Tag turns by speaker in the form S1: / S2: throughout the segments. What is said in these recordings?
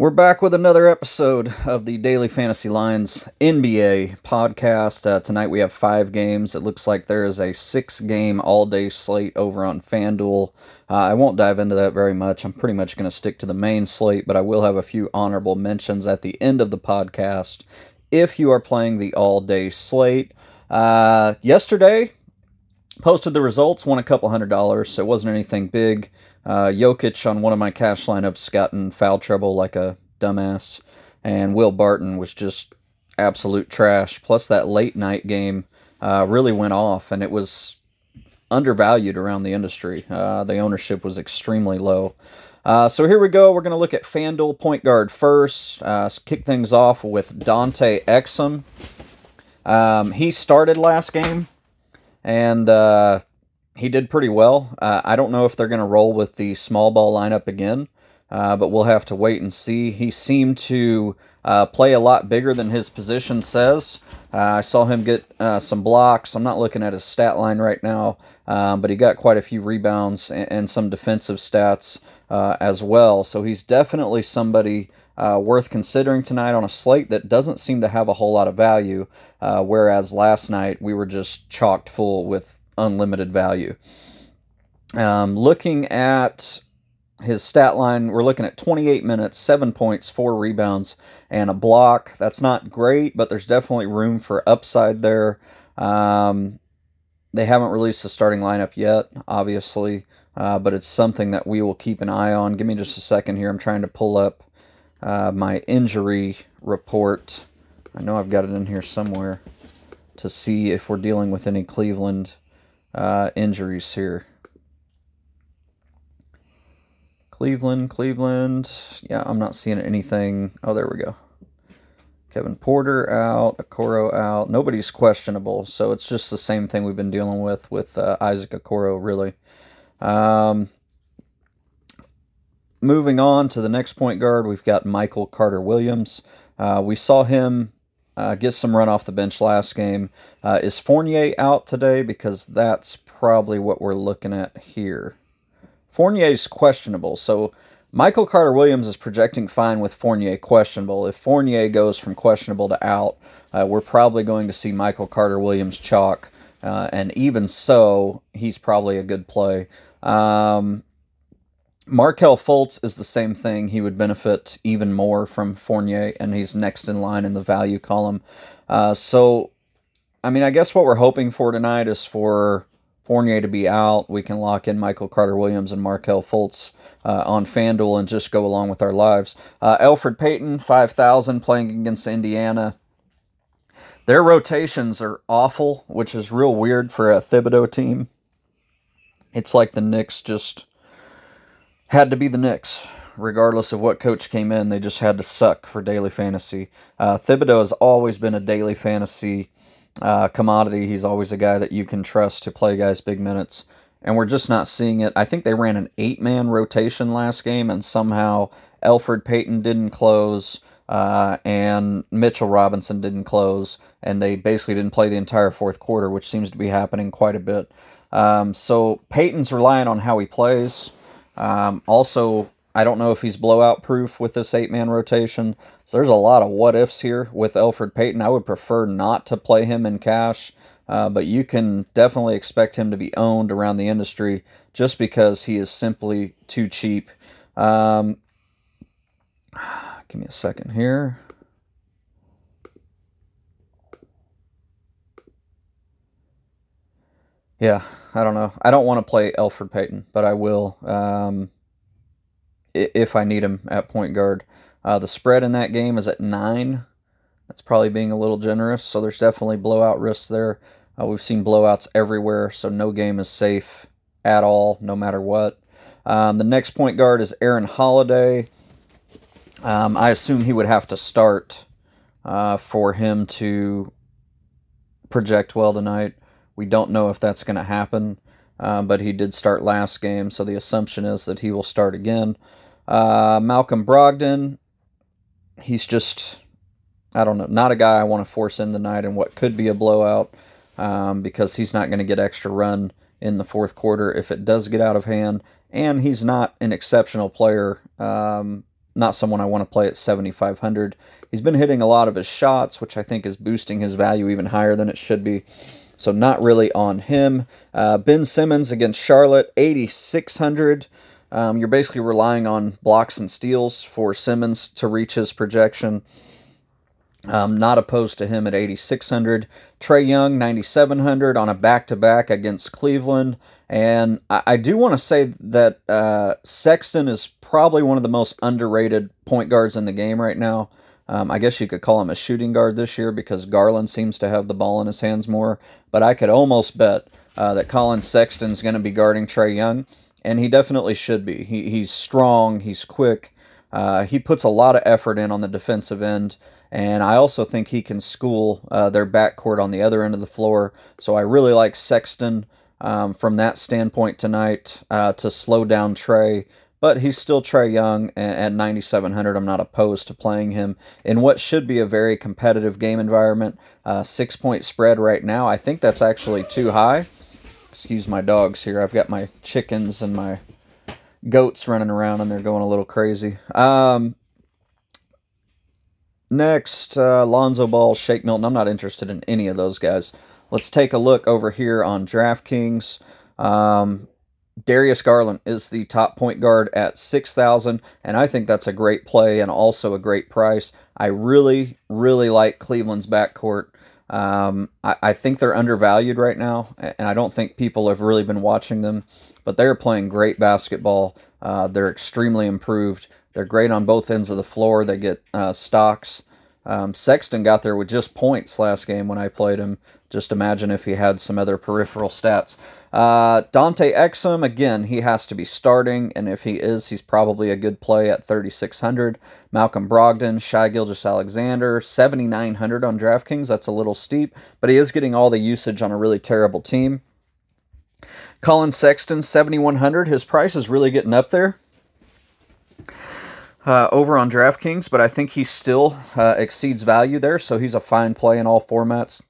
S1: We're back with another episode of the Daily Fantasy Lines NBA podcast. Uh, tonight we have five games. It looks like there is a six game all day slate over on FanDuel. Uh, I won't dive into that very much. I'm pretty much going to stick to the main slate, but I will have a few honorable mentions at the end of the podcast if you are playing the all day slate. Uh, yesterday, posted the results, won a couple hundred dollars, it wasn't anything big. Uh, Jokic on one of my cash lineups got in foul trouble like a dumbass, and Will Barton was just absolute trash. Plus, that late night game uh, really went off, and it was undervalued around the industry. Uh, the ownership was extremely low. Uh, so here we go. We're going to look at FanDuel point guard first. Uh, kick things off with Dante Exum. Um, he started last game and uh, he did pretty well. Uh, I don't know if they're going to roll with the small ball lineup again, uh, but we'll have to wait and see. He seemed to uh, play a lot bigger than his position says. Uh, I saw him get uh, some blocks. I'm not looking at his stat line right now, um, but he got quite a few rebounds and, and some defensive stats as well. So he's definitely somebody. Uh, worth considering tonight on a slate that doesn't seem to have a whole lot of value, uh, whereas last night we were just chocked full with unlimited value. Um, looking at his stat line, we're looking at 28 minutes, 7 points, 4 rebounds, and a block. That's not great, but there's definitely room for upside there. Um, they haven't released the starting lineup yet, obviously, uh, but it's something that we will keep an eye on. Give me just a second here. I'm trying to pull up uh, my injury report. I know I've got it in here somewhere to see if we're dealing with any Cleveland uh, injuries here. Cleveland, Cleveland. Yeah, I'm not seeing anything. Oh, there we go. Kevin Porter out, Okoro out. Nobody's questionable, so it's just the same thing we've been dealing with with uh, Isaac Okoro, really. Um, moving on to the next point guard, we've got Michael Carter Williams. Uh, we saw him uh, get some run off the bench last game. Uh, is Fournier out today? Because that's probably what we're looking at here. Fournier's questionable, so Michael Carter Williams is projecting fine with Fournier questionable. If Fournier goes from questionable to out, uh, we're probably going to see Michael Carter Williams chalk, uh, and even so, he's probably a good play. Um, Markelle Fultz is the same thing. He would benefit even more from Fournier, and he's next in line in the value column. Uh, so, I mean, I guess what we're hoping for tonight is for Fournier to be out. We can lock in Michael Carter Williams and Markelle Fultz uh, on FanDuel and just go along with our lives. Uh, Elfrid Payton, 5,000, playing against Indiana. Their rotations are awful, which is real weird for a Thibodeau team. It's like the Knicks just had to be the Knicks. Regardless of what coach came in, they just had to suck for daily fantasy. Uh, Thibodeau has always been a daily fantasy uh, commodity. He's always a guy that you can trust to play guys big minutes. And we're just not seeing it. I think they ran an eight man rotation last game, and somehow Elfrid Payton didn't close. Uh, and Mitchell Robinson didn't close, and they basically didn't play the entire fourth quarter, which seems to be happening quite a bit. Um, so Payton's relying on how he plays. Um, also, I don't know if he's blowout proof with this eight man rotation. So there's a lot of what ifs here with Elfrid Payton. I would prefer not to play him in cash, uh, but you can definitely expect him to be owned around the industry just because he is simply too cheap. Um, give me a second here. Yeah, I don't know. I don't want to play Elfrid Payton, but I will um, if I need him at point guard. Uh, the spread in that game is at nine. That's probably being a little generous. So there's definitely blowout risks there. Uh, we've seen blowouts everywhere, so no game is safe at all, no matter what. Um, the next point guard is Aaron Holiday. Um, I assume he would have to start uh, for him to project well tonight. We don't know if that's going to happen. uh, but he did start last game, so the assumption is that he will start again. Uh, Malcolm Brogdon, he's just, I don't know, not a guy I want to force in the night in what could be a blowout um, because he's not going to get extra run in the fourth quarter if it does get out of hand. And he's not an exceptional player, um, not someone I want to play at 7,500. He's been hitting a lot of his shots, which I think is boosting his value even higher than it should be. So, not really on him. Uh, ben Simmons against Charlotte, 8,600. Um, you're basically relying on blocks and steals for Simmons to reach his projection. Um, not opposed to him at 8,600. Trae Young, 9,700 on a back to back against Cleveland. And I, I do want to say that uh, Sexton is probably one of the most underrated point guards in the game right now. Um, I guess you could call him a shooting guard this year because Garland seems to have the ball in his hands more. But I could almost bet uh, that Collin Sexton's going to be guarding Trae Young, and he definitely should be. He, he's strong, he's quick, uh, he puts a lot of effort in on the defensive end. And I also think he can school uh, their backcourt on the other end of the floor. So I really like Sexton um, from that standpoint tonight uh, to slow down Trae. But he's still Trae Young at 9,700. I'm not opposed to playing him in what should be a very competitive game environment. Uh, six point spread right now. I think that's actually too high. Excuse my dogs here. I've got my chickens and my goats running around and they're going a little crazy. Um, Next, uh, Lonzo Ball, Shake Milton. I'm not interested in any of those guys. Let's take a look over here on DraftKings. Um, Darius Garland is the top point guard at 6,000, and I think that's a great play and also a great price. I really, really like Cleveland's backcourt. Um, I, I, think they're undervalued right now, and I don't think people have really been watching them, but they're playing great basketball. Uh, they're extremely improved. They're great on both ends of the floor. They get uh, stocks. Um, Sexton got there with just points last game when I played him. Just imagine if he had some other peripheral stats. Uh, Dante Exum, again, he has to be starting, and if he is, he's probably a good play at 3,600. Malcolm Brogdon, Shai Gilgeous-Alexander, 7,900 on DraftKings. That's a little steep, but he is getting all the usage on a really terrible team. Collin Sexton, 7,100. His price is really getting up there uh, over on DraftKings, but I think he still uh, exceeds value there, so he's a fine play in all formats.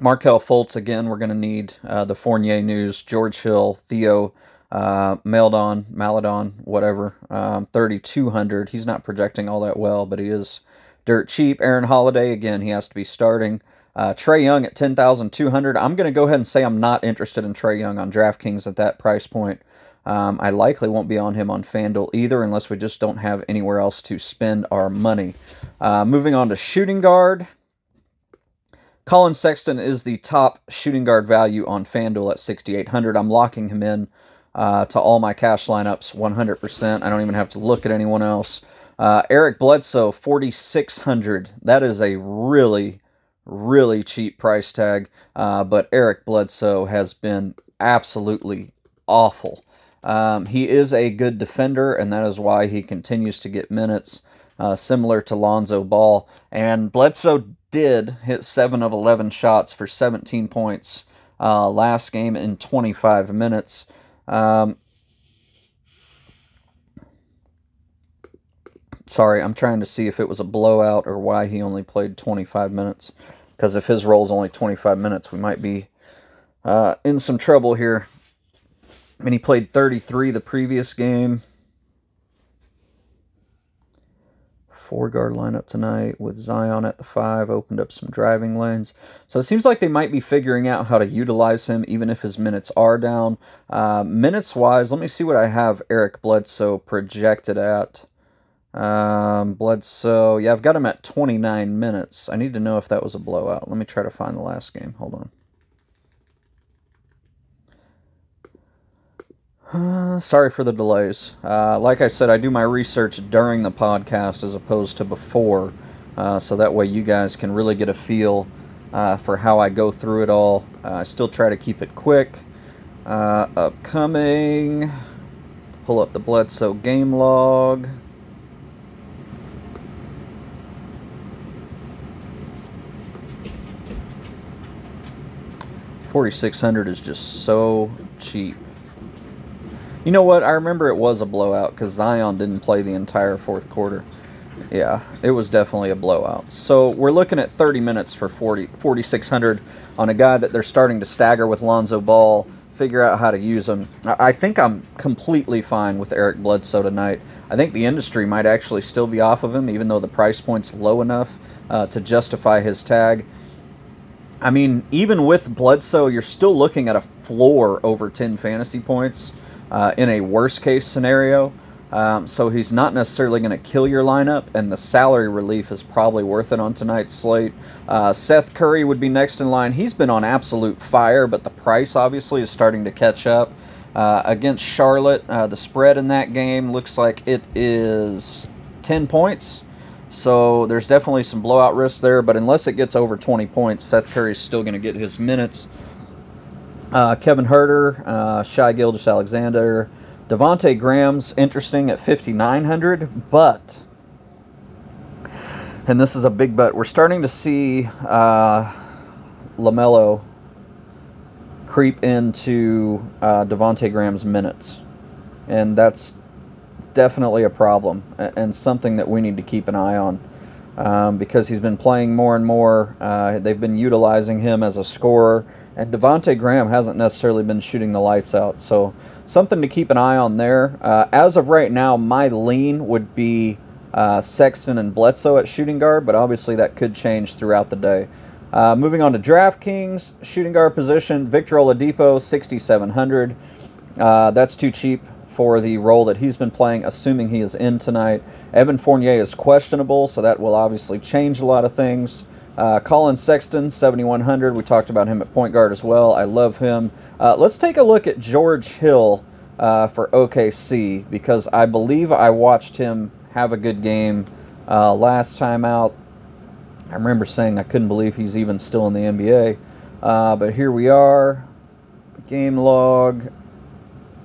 S1: Markelle Fultz, again, we're going to need uh, the Fournier news, George Hill, Theo, uh, Maledon, Maledon, whatever, um, 3,200. He's not projecting all that well, but he is dirt cheap. Aaron Holiday, again, he has to be starting. Uh, Trae Young at 10,200. I'm going to go ahead and say I'm not interested in Trae Young on DraftKings at that price point. Um, I likely won't be on him on FanDuel either unless we just don't have anywhere else to spend our money. Uh, moving on to shooting guard. Collin Sexton is the top shooting guard value on FanDuel at 6,800. I'm locking him in uh, to all my cash lineups 100%. I don't even have to look at anyone else. Uh, Eric Bledsoe, 4,600. That is a really, really cheap price tag. Uh, but Eric Bledsoe has been absolutely awful. Um, he is a good defender, and that is why he continues to get minutes, uh, similar to Lonzo Ball. And Bledsoe did hit 7 of 11 shots for 17 points uh, last game in 25 minutes. Um, sorry, I'm trying to see if it was a blowout or why he only played 25 minutes. Because if his role is only 25 minutes, we might be uh, in some trouble here. I mean, he played 33 the previous game. Four guard lineup tonight with Zion at the five, opened up some driving lanes. So it seems like they might be figuring out how to utilize him even if his minutes are down. Uh, minutes wise, let me see what I have Eric Bledsoe projected at. Um, Bledsoe, yeah, I've got him at 29 minutes. I need to know if that was a blowout. Let me try to find the last game. Hold on. Uh, sorry for the delays. Uh, like I said, I do my research during the podcast as opposed to before, uh, so that way you guys can really get a feel uh, for how I go through it all. Uh, I still try to keep it quick. Upcoming, pull up the Bledsoe game log. 4600 is just so cheap. You know what? I remember it was a blowout because Zion didn't play the entire fourth quarter. Yeah, it was definitely a blowout. So we're looking at 30 minutes for 40, 4,600 on a guy that they're starting to stagger with Lonzo Ball, figure out how to use him. I think I'm completely fine with Eric Bledsoe tonight. I think the industry might actually still be off of him, even though the price point's low enough uh, to justify his tag. I mean, even with Bledsoe, you're still looking at a floor over 10 fantasy points uh, in a worst case scenario. Um, so he's not necessarily going to kill your lineup, and the salary relief is probably worth it on tonight's slate. Uh, Seth Curry would be next in line. He's been on absolute fire, but the price obviously is starting to catch up. Uh, against Charlotte, uh, the spread in that game looks like it is 10 points. So there's definitely some blowout risk there, but unless it gets over 20 points, Seth Curry's still going to get his minutes. Uh, Kevin Huerter, uh, Shai Gilgeous-Alexander, Devonte Graham's interesting at 5,900, but, and this is a big but, we're starting to see uh, LaMelo creep into uh, Devonte Graham's minutes. And that's definitely a problem and something that we need to keep an eye on. Um, because he's been playing more and more. Uh, they've been utilizing him as a scorer, and Devonte Graham hasn't necessarily been shooting the lights out. So something to keep an eye on there. Uh, as of right now, my lean would be uh, Sexton and Bledsoe at shooting guard, but obviously that could change throughout the day. Uh, moving on to DraftKings, shooting guard position, Victor Oladipo, 6,700. Uh, that's too cheap for the role that he's been playing, assuming he is in tonight. Evan Fournier is questionable, so that will obviously change a lot of things. Uh, Collin Sexton, 7,100. We talked about him at point guard as well. I love him. Uh, let's take a look at George Hill uh, for OKC because I believe I watched him have a good game uh, last time out. I remember saying I couldn't believe he's even still in the NBA. Uh, but here we are. Game log.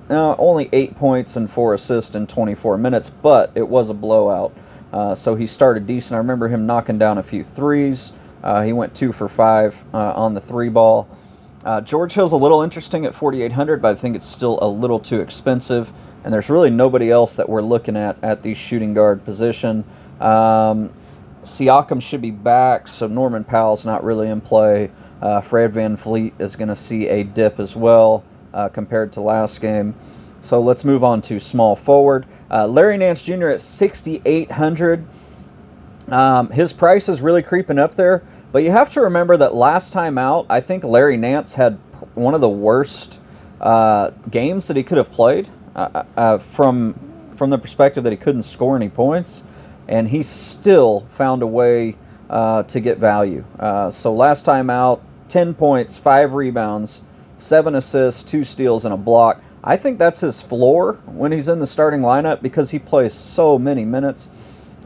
S1: Uh, only eight points and four assists in 24 minutes, but it was a blowout. Uh, so he started decent. I remember him knocking down a few threes. Uh, he went two for five uh, on the three ball. Uh, George Hill's a little interesting at 4,800, but I think it's still a little too expensive. And there's really nobody else that we're looking at at the shooting guard position. Um, Siakam should be back, so Norman Powell's not really in play. Uh, Fred VanVleet is going to see a dip as well uh, compared to last game. So let's move on to small forward. Uh, Larry Nance Jr. at 6,800. Um, his price is really creeping up there, but you have to remember that last time out, I think Larry Nance had one of the worst uh, games that he could have played uh, uh, uh, from from the perspective that he couldn't score any points, and he still found a way uh, to get value. Uh, so last time out, 10 points, five rebounds, seven assists, two steals, and a block. I think that's his floor when he's in the starting lineup because he plays so many minutes.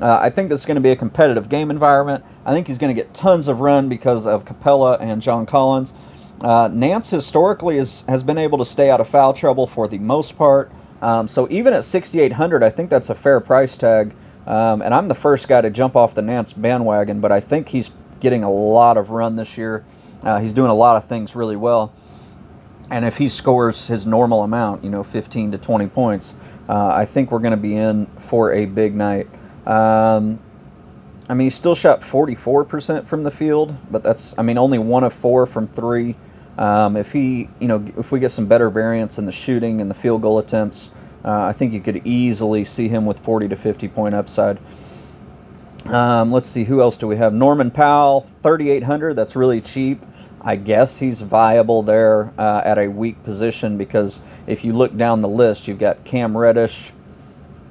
S1: Uh, I think this is going to be a competitive game environment. I think he's going to get tons of run because of Capela and John Collins. Uh, Nance historically is, has been able to stay out of foul trouble for the most part. Um, so even at 6,800, I think that's a fair price tag. Um, and I'm the first guy to jump off the Nance bandwagon, but I think he's getting a lot of run this year. Uh, he's doing a lot of things really well. And if he scores his normal amount, you know, 15 to 20 points, uh, I think we're going to be in for a big night. Um, I mean, he still shot 44% from the field, but that's, I mean, only one of four from three. Um, if he, you know, if we get some better variance in the shooting and the field goal attempts, uh, I think you could easily see him with 40 to 50 point upside. Um, let's see, who else do we have? Norman Powell, 3,800. That's really cheap. I guess he's viable there uh, at a weak position because if you look down the list, you've got Cam Reddish,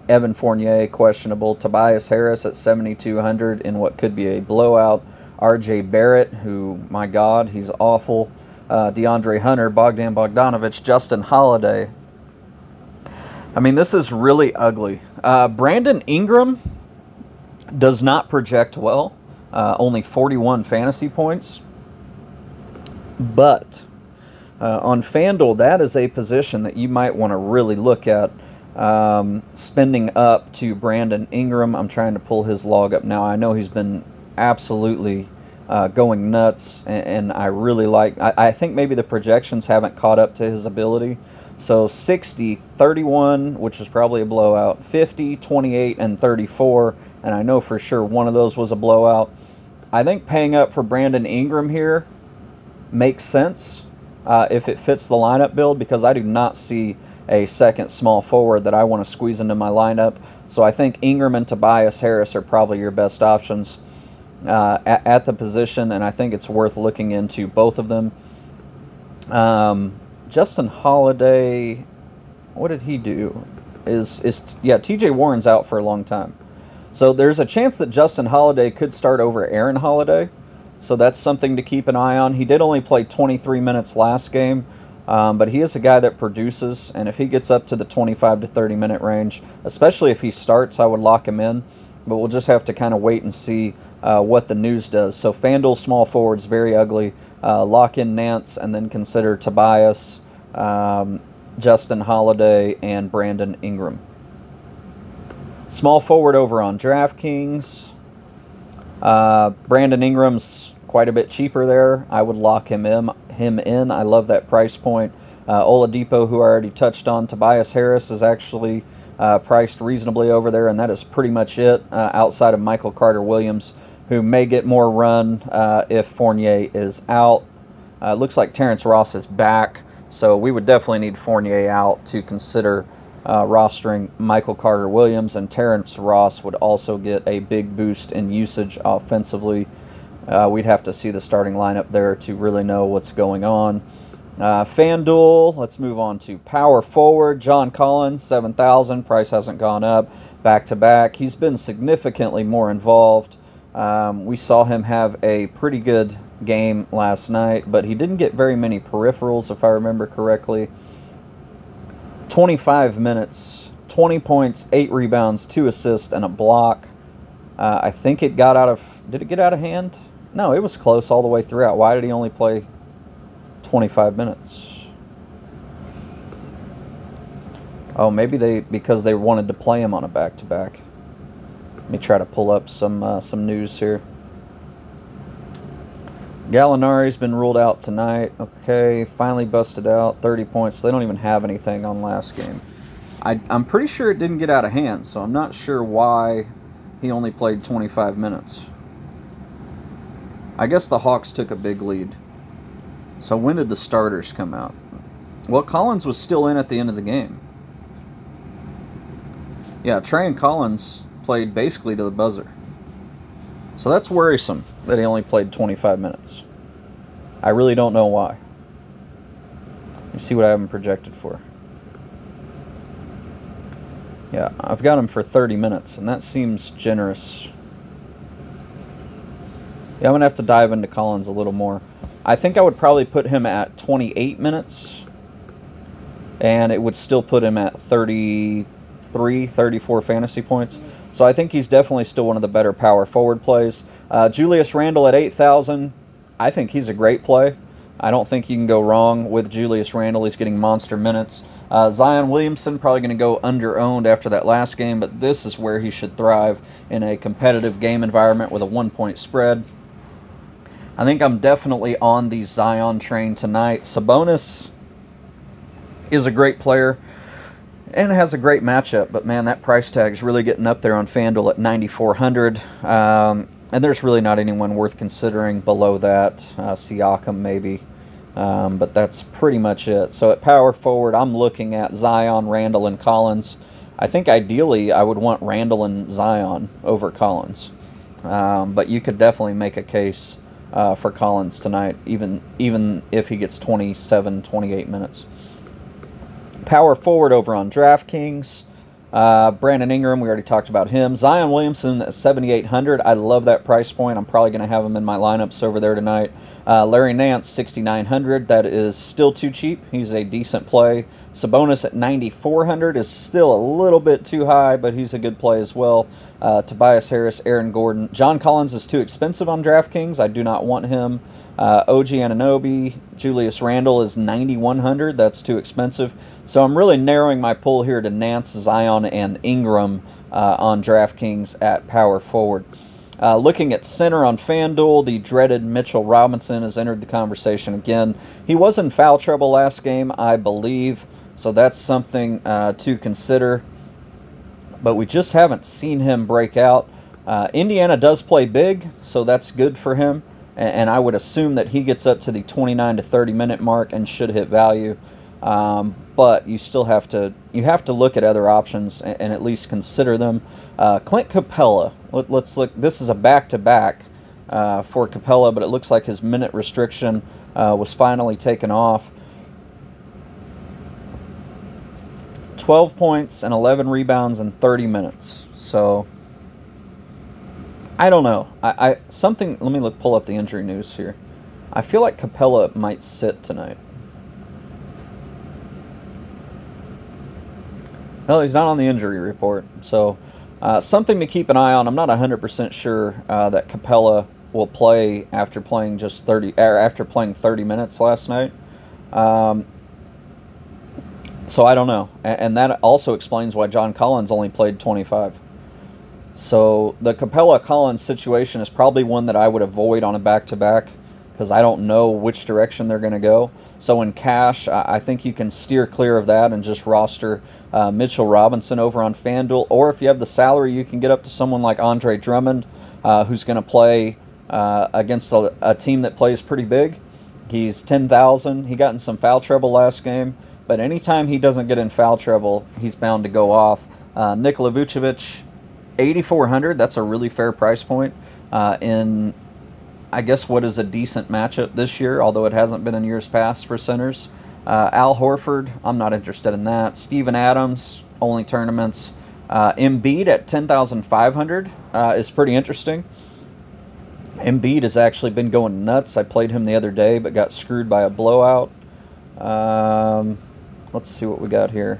S1: Evan Fournier questionable. Tobias Harris at 7,200 in what could be a blowout. R.J. Barrett, who, my God, he's awful. Uh, DeAndre Hunter, Bogdan Bogdanovich, Justin Holiday. I mean, this is really ugly. Uh, Brandon Ingram does not project well. Uh, only 41 fantasy points. But uh, on FanDuel, that is a position that you might want to really look at um, spending up to Brandon Ingram. I'm trying to pull his log up now. I know he's been absolutely uh, going nuts, and, and, I really like. I, I think maybe the projections haven't caught up to his ability. So 60, 31, which was probably a blowout, 50, 28, and 34, and I know for sure one of those was a blowout. I think paying up for Brandon Ingram here makes sense uh, if it fits the lineup build because I do not see a second small forward that I want to squeeze into my lineup. So I think Ingram and Tobias Harris are probably your best options uh, at, at, the position, and I think it's worth looking into both of them. Um, Justin Holiday, what did he do? Is is yeah? T.J. Warren's out for a long time, so there's a chance that Justin Holiday could start over Aaron Holiday. So that's something to keep an eye on. He did only play 23 minutes last game, um, but he is a guy that produces, and if he gets up to the 25 to 30 minute range, especially if he starts, I would lock him in. But we'll just have to kind of wait and see uh, what the news does. So FanDuel small forwards very ugly. Uh, lock in Nance and then consider Tobias, um, Justin Holiday, and Brandon Ingram. Small forward over on DraftKings. Uh, Brandon Ingram's quite a bit cheaper there. I would lock him in. Him in. I love that price point. Uh, Oladipo, who I already touched on, Tobias Harris is actually uh, priced reasonably over there, and that is pretty much it. Uh, outside of Michael Carter Williams, who may get more run uh, if Fournier is out. Uh, looks like Terrence Ross is back, so we would definitely need Fournier out to consider uh, rostering Michael Carter Williams, and Terrence Ross would also get a big boost in usage offensively uh, we'd have to see the starting lineup there to really know what's going on. Uh, FanDuel, let's move on to power forward. John Collins, 7,000. Price hasn't gone up back to back. He's been significantly more involved. Um, we saw him have a pretty good game last night, but he didn't get very many peripherals, if I remember correctly. 25 minutes, 20 points, 8 rebounds, 2 assists, and a block. Uh, I think it got out of. Did it get out of hand? No, it was close all the way throughout. Why did he only play 25 minutes? Oh, maybe they because they wanted to play him on a back to back. Let me try to pull up some uh, some news here. Gallinari's been ruled out tonight. Okay, finally busted out. 30 points. They don't even have anything on last game. I, I'm pretty sure it didn't get out of hand, so I'm not sure why he only played 25 minutes. I guess the Hawks took a big lead. So when did the starters come out? Well, Collins was still in at the end of the game. Yeah, Trae and Collins played basically to the buzzer. So that's worrisome that he only played 25 minutes. I really don't know why. Me see what I have him projected for. Yeah, I've got him for 30 minutes, and that seems generous yeah, I'm to have to dive into Collins a little more. I think I would probably put him at 28 minutes, and it would still put him at 33, 34 fantasy points. So I think he's definitely still one of the better power forward plays. Uh, Julius Randle at 8,000, I think he's a great play. I don't think you can go wrong with Julius Randle. He's getting monster minutes. Uh, Zion Williamson probably going to go under owned after that last game, but this is where he should thrive in a competitive game environment with a one point spread. I think I'm definitely on the Zion train tonight. Sabonis is a great player and has a great matchup, but man, that price tag is really getting up there on FanDuel at 9,400. Um, and there's really not anyone worth considering below that. Uh, Siakam, maybe. Um, but that's pretty much it. So at power forward, I'm looking at Zion, Randle, and Collins. I think ideally I would want Randle and Zion over Collins. Um, but you could definitely make a case uh, for Collins tonight, even even if he gets 27, 28 minutes. Power forward over on DraftKings. Uh, Brandon Ingram, we already talked about him. Zion Williamson at 7,800. I love that price point. I'm probably going to have him in my lineups over there tonight. Uh, Larry Nance, 6,900. That is still too cheap. He's a decent play. Sabonis at 9,400 is still a little bit too high, but he's a good play as well. Uh, Tobias Harris, Aaron Gordon. John Collins is too expensive on DraftKings. I do not want him. Uh, OG Anunoby, Julius Randle is 9,100. That's too expensive. So I'm really narrowing my pool here to Nance, Zion, and Ingram uh, on DraftKings at power forward. Uh, looking at center on FanDuel, the dreaded Mitchell Robinson has entered the conversation again. He was in foul trouble last game, I believe, so that's something uh, to consider. But we just haven't seen him break out. Uh, Indiana does play big, so that's good for him. And, and, I would assume that he gets up to the 29 to 30 minute mark and should hit value. Um, but you still have to you have to look at other options and, and at least consider them. Uh, Clint Capela, Let, us look. This is a back to back for Capela, but it looks like his minute restriction uh, was finally taken off. 12 points and 11 rebounds in 30 minutes. So I don't know. I, I something. Let me look, pull up the injury news here. I feel like Capela might sit tonight. Well, he's not on the injury report, so uh, something to keep an eye on. I'm not 100% sure uh, that Capela will play after playing just 30 er, after playing 30 minutes last night. Um, so I don't know, and, that also explains why John Collins only played 25. So the Capela Collins situation is probably one that I would avoid on a back to back because I don't know which direction they're going to go. So in cash, I think you can steer clear of that and just roster uh, Mitchell Robinson over on FanDuel. Or if you have the salary, you can get up to someone like Andre Drummond, uh, who's going to play uh, against a, a, team that plays pretty big. He's 10,000. He got in some foul trouble last game, but anytime he doesn't get in foul trouble, he's bound to go off. Uh, Nikola Vucevic, 8,400. That's a really fair price point. Uh, in I guess what is a decent matchup this year, although it hasn't been in years past for centers. Uh, Al Horford, I'm not interested in that. Steven Adams, only tournaments. Uh, Embiid at 10,500 uh, is pretty interesting. Embiid has actually been going nuts. I played him the other day, but got screwed by a blowout. Um, let's see what we got here.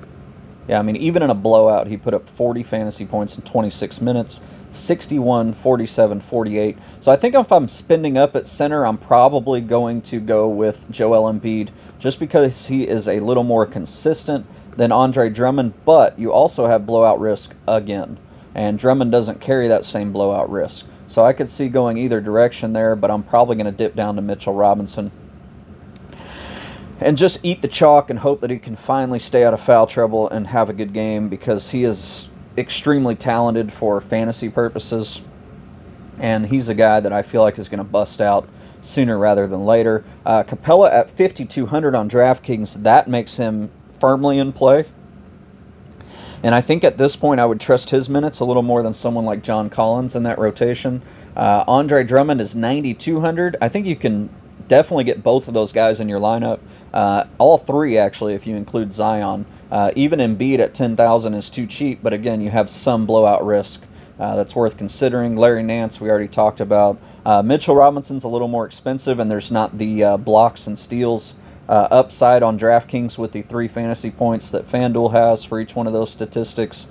S1: Yeah, I mean, even in a blowout, he put up 40 fantasy points in 26 minutes. 61, 47, 48. So I think if I'm spending up at center, I'm probably going to go with Joel Embiid just because he is a little more consistent than Andre Drummond, but you also have blowout risk again. And Drummond doesn't carry that same blowout risk. So I could see going either direction there, but I'm probably going to dip down to Mitchell Robinson and just eat the chalk and hope that he can finally stay out of foul trouble and have a good game because he is extremely talented for fantasy purposes, and he's a guy that I feel like is going to bust out sooner rather than later. Uh, Capela at 5,200 on DraftKings, that makes him firmly in play. And I think at this point, I would trust his minutes a little more than someone like John Collins in that rotation. Uh, Andre Drummond is 9,200. I think you can definitely get both of those guys in your lineup. Uh, all three, actually, if you include Zion. Uh, even Embiid at 10,000 is too cheap, but again, you have some blowout risk. Uh, that's worth considering. Larry Nance, we already talked about. Uh, Mitchell Robinson's a little more expensive, and there's not the uh, blocks and steals uh, upside on DraftKings with the three fantasy points that FanDuel has for each one of those statistics.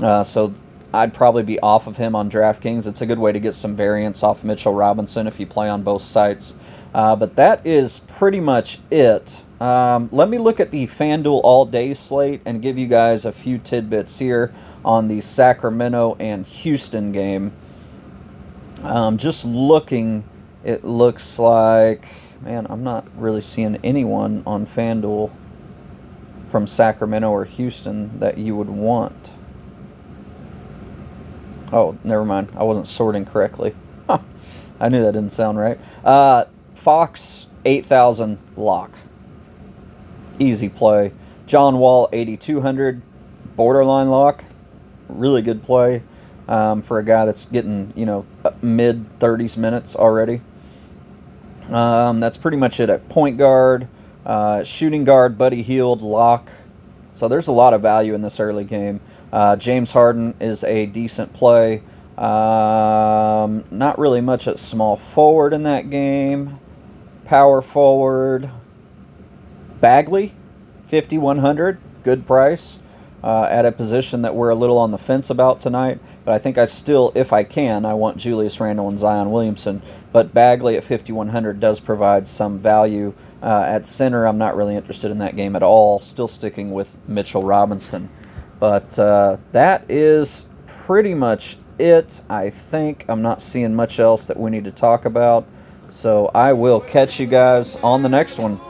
S1: Uh, so I'd probably be off of him on DraftKings. It's a good way to get some variance off Mitchell Robinson if you play on both sites. Uh, but that is pretty much it um, let me look at the FanDuel all day slate and give you guys a few tidbits here on the Sacramento and Houston game. Um, just looking, it looks like, man, I'm not really seeing anyone on FanDuel from Sacramento or Houston that you would want. Oh, never mind. I wasn't sorting correctly. I knew that didn't sound right. Uh, Fox 8000 lock easy play. John Wall, 8,200, borderline lock, really good play um, for a guy that's getting, you know, mid 30s minutes already. Um, that's pretty much it at point guard, uh, shooting guard, Buddy Hield, lock. So there's a lot of value in this early game. Uh, James Harden is a decent play. Um, not really much at small forward in that game. Power forward, Bagley, 5100 good price uh, at a position that we're a little on the fence about tonight. But I think I still, if I can, I want Julius Randle and Zion Williamson. But Bagley at 5100 does provide some value. Uh, at center, I'm not really interested in that game at all. Still sticking with Mitchell Robinson. But uh, that is pretty much
S2: it, I think. I'm not seeing much else that we need to talk about. So I will catch you guys on the next one.